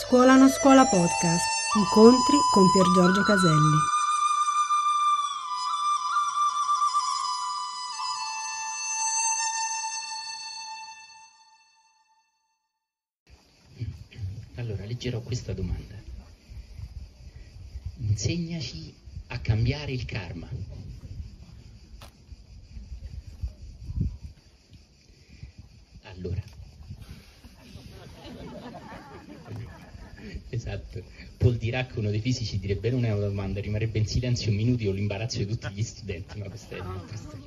Scuola non scuola podcast. Incontri con Pier Giorgio Caselli. Allora, leggerò questa domanda. Insegnaci a cambiare il karma. Allora. Esatto. Paul Dirac, uno dei fisici, direbbe non è una domanda, rimarrebbe in silenzio un minuto o l'imbarazzo di tutti gli studenti, ma questa è un'altra storia.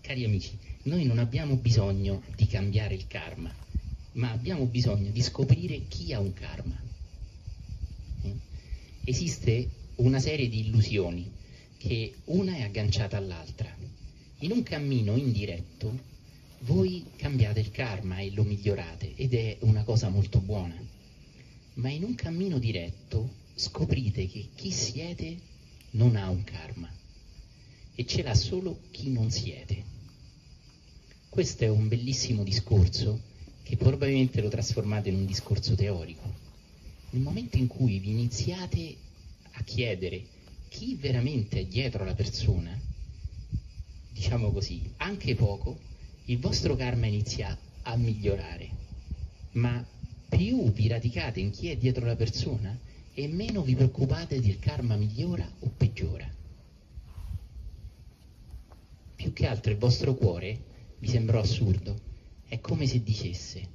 Cari amici, noi non abbiamo bisogno di cambiare il karma, ma abbiamo bisogno di scoprire chi ha un karma. Eh? Esiste una serie di illusioni che una è agganciata all'altra. In un cammino indiretto voi cambiate il karma e lo migliorate ed è una cosa molto buona. Ma in un cammino diretto scoprite che chi siete non ha un karma e ce l'ha solo chi non siete. Questo è un bellissimo discorso che probabilmente lo trasformate in un discorso teorico. Nel momento in cui vi iniziate a chiedere chi veramente è dietro la persona, diciamo così, anche poco, il vostro karma inizia a migliorare. Ma più vi radicate in chi è dietro la persona e meno vi preoccupate del karma migliora o peggiora. Più che altro il vostro cuore, vi sembrò assurdo, è come se dicesse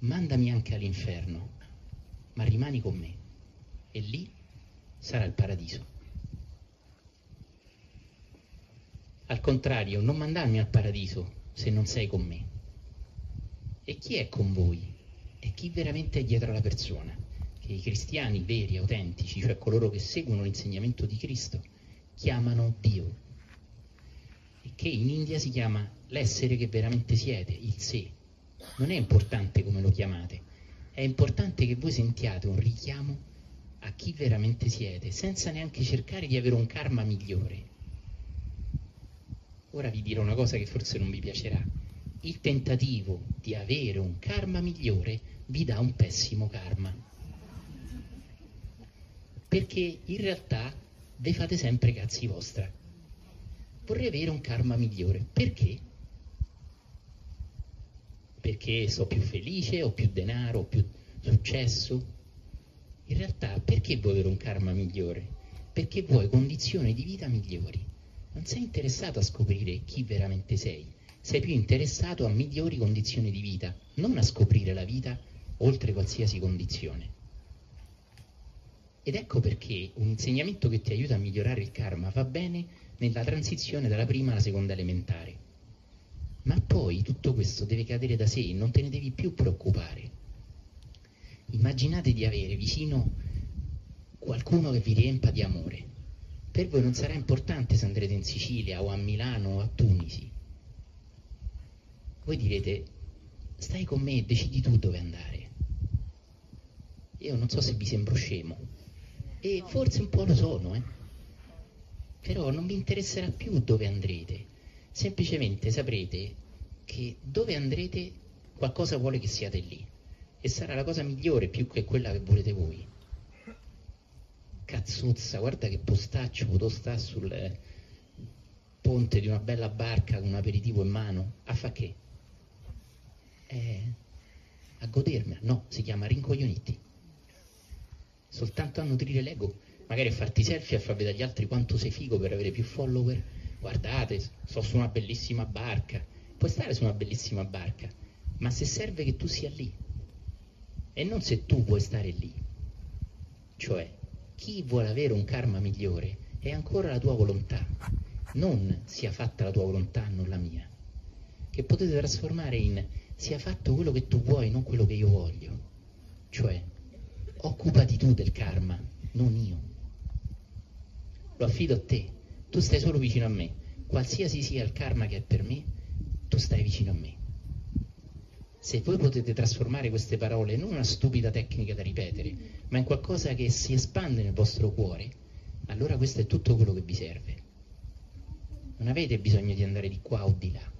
mandami anche all'inferno, ma rimani con me e lì sarà il paradiso. Al contrario, non mandarmi al paradiso se non sei con me. E chi è con voi? E chi veramente è dietro la persona? Che i cristiani veri, autentici, cioè coloro che seguono l'insegnamento di Cristo, chiamano Dio. E che in India si chiama l'essere che veramente siete, il sé. Non è importante come lo chiamate, è importante che voi sentiate un richiamo a chi veramente siete, senza neanche cercare di avere un karma migliore. Ora vi dirò una cosa che forse non vi piacerà. Il tentativo di avere un karma migliore vi dà un pessimo karma. Perché in realtà vi fate sempre cazzi vostra. Vorrei avere un karma migliore. Perché? Perché sto più felice, ho più denaro, ho più successo. In realtà perché vuoi avere un karma migliore? Perché vuoi condizioni di vita migliori. Non sei interessato a scoprire chi veramente sei, sei più interessato a migliori condizioni di vita, non a scoprire la vita oltre qualsiasi condizione. Ed ecco perché un insegnamento che ti aiuta a migliorare il karma va bene nella transizione dalla prima alla seconda elementare. Ma poi tutto questo deve cadere da sé, non te ne devi più preoccupare. Immaginate di avere vicino qualcuno che vi riempa di amore. Per voi non sarà importante se andrete in Sicilia o a Milano o a Tunisi. Voi direte, stai con me e decidi tu dove andare. Io non so se vi sembro scemo, e forse un po' lo sono, eh? però non vi interesserà più dove andrete, semplicemente saprete che dove andrete qualcosa vuole che siate lì e sarà la cosa migliore più che quella che volete voi. Cazzuzza, guarda che postaccio potevo stare sul ponte di una bella barca con un aperitivo in mano. A fa che? Eh, a godermela, no, si chiama rincoglioniti. Soltanto a nutrire l'ego, magari a farti selfie a far vedere agli altri quanto sei figo per avere più follower. Guardate, sto su una bellissima barca. Puoi stare su una bellissima barca, ma se serve che tu sia lì. E non se tu vuoi stare lì. Cioè, chi vuole avere un karma migliore è ancora la tua volontà, non sia fatta la tua volontà, non la mia, che potete trasformare in sia fatto quello che tu vuoi, non quello che io voglio. Cioè, occupati tu del karma, non io. Lo affido a te, tu stai solo vicino a me, qualsiasi sia il karma che è per me, tu stai vicino a me. Se voi potete trasformare queste parole non in una stupida tecnica da ripetere, ma in qualcosa che si espande nel vostro cuore, allora questo è tutto quello che vi serve. Non avete bisogno di andare di qua o di là,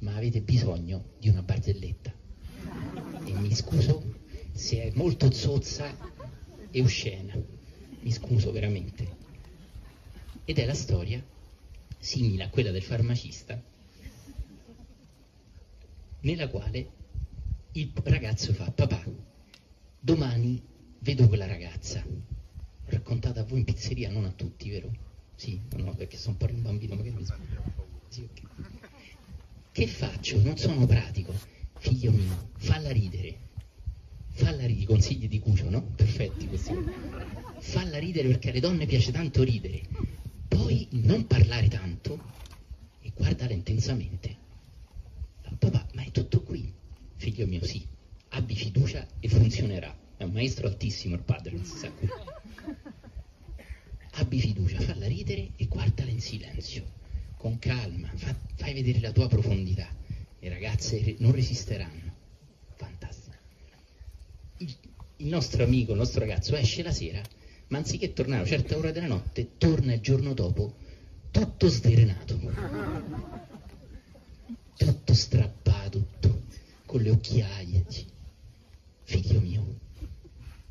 ma avete bisogno di una barzelletta. e mi scuso se è molto zozza e oscena. Mi scuso veramente. Ed è la storia simile a quella del farmacista, nella quale il ragazzo fa, papà, domani vedo quella ragazza. Raccontata a voi in pizzeria, non a tutti, vero? Sì, no, perché sono un po' un bambino, magari mi sì, okay. Che faccio? Non sono pratico. Figlio mio, falla ridere. Falla ridere, consigli di Cucio, no? Perfetti questi. Falla ridere perché alle donne piace tanto ridere. Poi non parlare tanto e guardala intensamente. Papà, ma è tutto qui. Figlio mio, sì, abbi fiducia e funzionerà. È un maestro altissimo il padre, non si sa qui. Abbi fiducia, falla ridere e guardala in silenzio con calma, fa, fai vedere la tua profondità. Le ragazze non resisteranno. Fantastico. Il, il nostro amico, il nostro ragazzo esce la sera, ma anziché tornare a una certa ora della notte, torna il giorno dopo tutto sdrenato, tutto strappato, tutto, con le occhiaie. Figlio mio,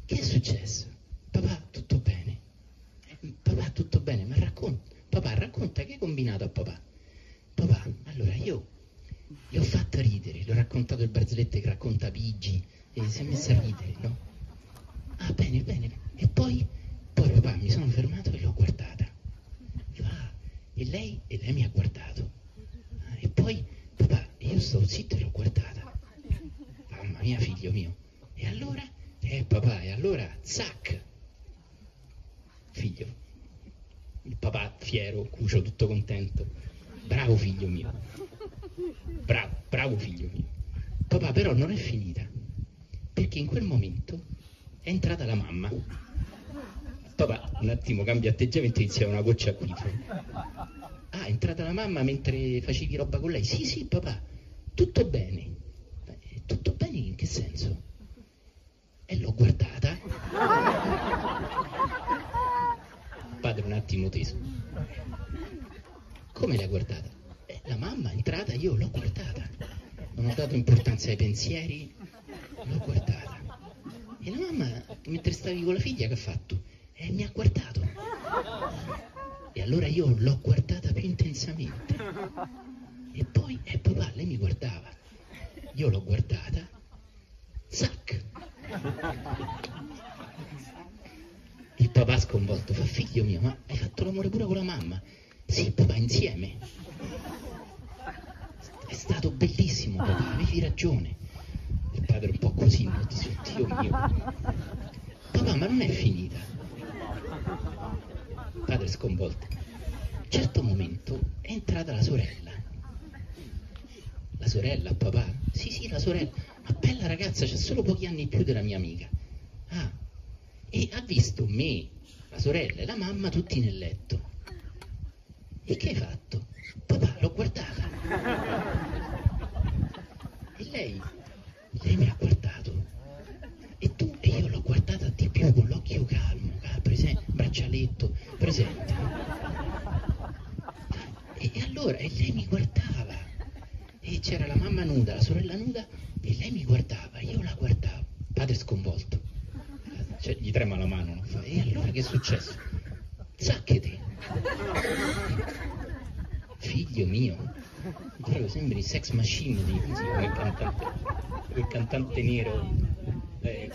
che è successo? Papà, tutto bene. Papà, tutto bene, ma racconta papà racconta che hai combinato a papà. Papà, allora io gli ho fatto ridere, gli ho raccontato il barzellette che racconta Pigi e si è messo a ridere, no? Ah, bene, bene. E poi, poi papà mi sono fermato e l'ho guardata. E, ah, e lei, e lei mi ha guardato. Ah, e poi, papà, io sto zitto e l'ho guardata. Mamma mia, figlio mio. E allora? Eh, papà, e allora, zac! Figlio, il papà fiero, Cucio tutto contento. Bravo figlio mio. Bravo, bravo figlio mio. Papà però non è finita, perché in quel momento è entrata la mamma. Papà, un attimo, cambia atteggiamento e inizia una goccia qui. Ah, è entrata la mamma mentre facevi roba con lei? Sì, sì, papà, tutto bene. Tutto bene in che senso? E l'ho guardata padre un attimo teso. Come l'hai guardata? La mamma è entrata, io l'ho guardata. Non ho dato importanza ai pensieri, l'ho guardata. E la mamma, mentre stavi con la figlia, che ha fatto? Eh, mi ha guardato. E allora io l'ho guardata più intensamente. E poi, eh papà, lei mi guardava. Io l'ho guardata. Zac! Il papà sconvolto fa, figlio mio, ma hai fatto l'amore pure con la mamma? Sì, papà, insieme. È stato bellissimo, papà, avevi ragione. Il padre un po' così, dice, Dio mio. Papà, ma non è finita. Il padre sconvolto. A un certo momento è entrata la sorella. La sorella, papà? Sì, sì, la sorella. Ma bella ragazza, c'ha solo pochi anni in più della mia amica. Ah, e ha visto me, la sorella e la mamma tutti nel letto. E che hai fatto? Papà, l'ho guardata. E lei, lei mi ha guardato. E tu e io l'ho guardata di più con l'occhio calmo, presente, braccialetto, presente. E, e allora, e lei mi guardava. E c'era la mamma nuda, la sorella nuda, e lei mi guardava, io la guardavo. Padre sconvolto cioè, gli trema la mano, no? E allora che è successo? Zacchete! Figlio mio, proprio sembri sex machine di come cantante, quel cantante nero, eh,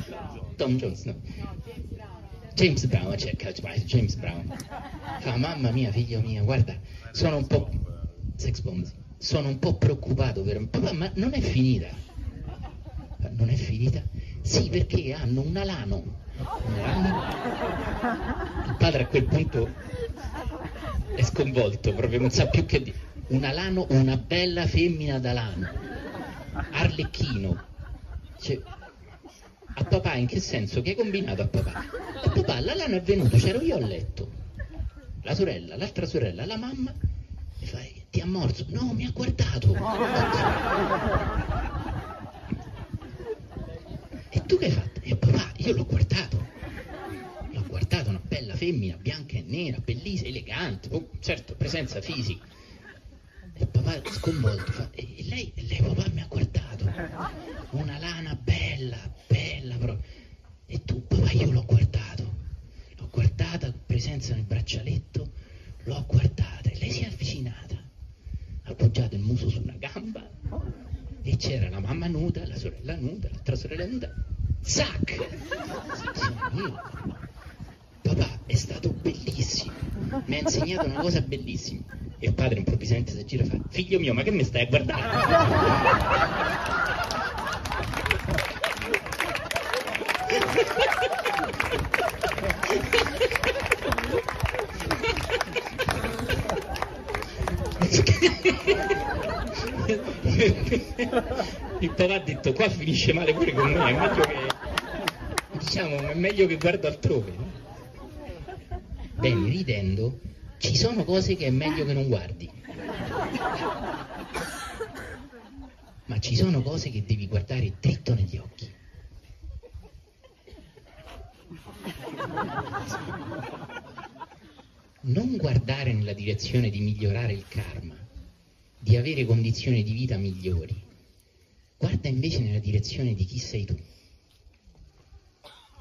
Tom Jones, no? James Brown, cioè, James Brown. Fa, mamma mia, figlio mio, guarda, sono un po'... Sex bombs. Sono un po' preoccupato per... Papà, ma non è finita. Non è finita? Sì, perché hanno un alano il padre a quel punto è sconvolto, proprio non sa più che dire. Un alano, una bella femmina d'alano, arlecchino. Cioè, a papà in che senso? Che hai combinato a papà? A papà l'alano è venuto, c'ero io a letto. La sorella, l'altra sorella, la mamma, e fai, ti ha morso? No, mi ha guardato. E tu che hai fatto? E papà, io l'ho guardato. L'ho guardato, una bella femmina, bianca e nera, bellissima, elegante, oh, certo, presenza fisica. E papà sconvolto fa, e lei, lei papà mi ha guardato. Una lana bella bella, proprio. E tu, papà, io l'ho guardato, l'ho guardata, presenza nel braccialetto, l'ho guardata e lei si è avvicinata, ha appoggiato il muso su una gamba e c'era la mamma nuda, la sorella nuda, l'altra sorella nuda, zac! Papà, è stato bellissimo, mi ha insegnato una cosa bellissima. E il padre improvvisamente si gira e fa, figlio mio, ma che mi stai a guardare? Il papà ha detto qua finisce male pure con me, è meglio che diciamo è meglio che guardo altrove. Bene, ridendo, ci sono cose che è meglio che non guardi. Ma ci sono cose che devi guardare dritto negli occhi. Non guardare nella direzione di migliorare il karma, di avere condizioni di vita migliori. Guarda invece nella direzione di chi sei tu.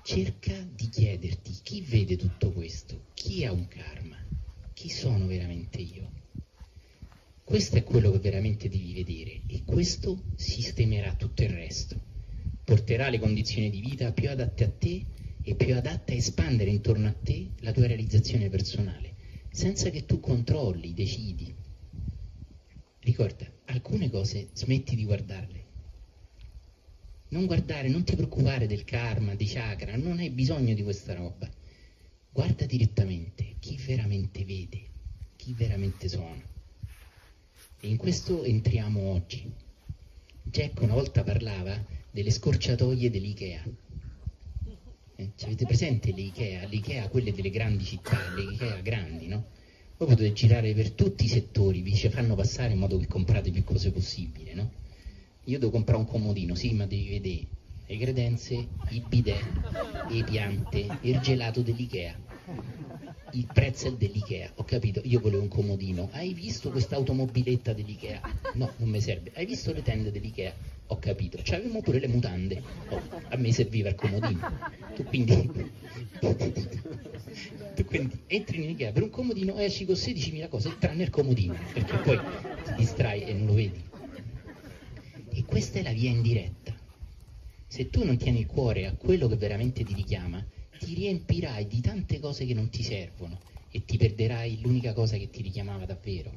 Cerca di chiederti chi vede tutto questo, chi ha un karma, chi sono veramente io. Questo è quello che veramente devi vedere e questo sistemerà tutto il resto. Porterà le condizioni di vita più adatte a te e più adatte a espandere intorno a te la tua realizzazione personale, senza che tu controlli, decidi. Ricorda, alcune cose smetti di guardarle. Non guardare, non ti preoccupare del karma, dei chakra, non hai bisogno di questa roba. Guarda direttamente chi veramente vede, chi veramente sono. E in questo entriamo oggi. Jack una volta parlava delle scorciatoie dell'IKEA eh, avete presente le Ikea? Le Ikea, quelle delle grandi città, le Ikea grandi, no? Voi potete girare per tutti i settori, vi ci fanno passare in modo che comprate più cose possibile, no? Io devo comprare un comodino, sì, ma devi vedere le credenze, i bidet, le piante, il gelato dell'Ikea, il prezzo dell'Ikea. Ho capito, io volevo un comodino. Hai visto questa automobiletta dell'Ikea? No, non mi serve. Hai visto le tende dell'Ikea? Ho capito. C'avevamo pure le mutande. Oh, a me serviva il comodino. Tu quindi, quindi entri in Ikea per un comodino e esci con 16.000 cose tranne il comodino, perché poi ti distrai e non lo vedi. E questa è la via indiretta. Se tu non tieni il cuore a quello che veramente ti richiama, ti riempirai di tante cose che non ti servono e ti perderai l'unica cosa che ti richiamava davvero.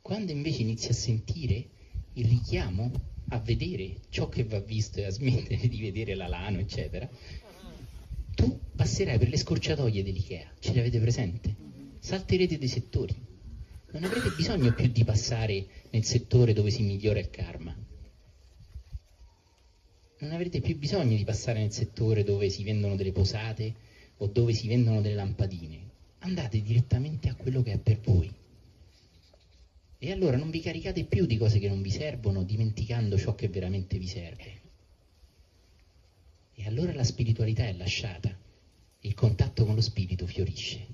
Quando invece inizi a sentire il richiamo a vedere ciò che va visto e a smettere di vedere la lano, eccetera, passerai per le scorciatoie dell'IKEA, ce le avete presente? Salterete dei settori. Non avrete bisogno più di passare nel settore dove si migliora il karma. Non avrete più bisogno di passare nel settore dove si vendono delle posate o dove si vendono delle lampadine. Andate direttamente a quello che è per voi. E allora non vi caricate più di cose che non vi servono, dimenticando ciò che veramente vi serve. E allora la spiritualità è lasciata, il contatto con lo spirito fiorisce.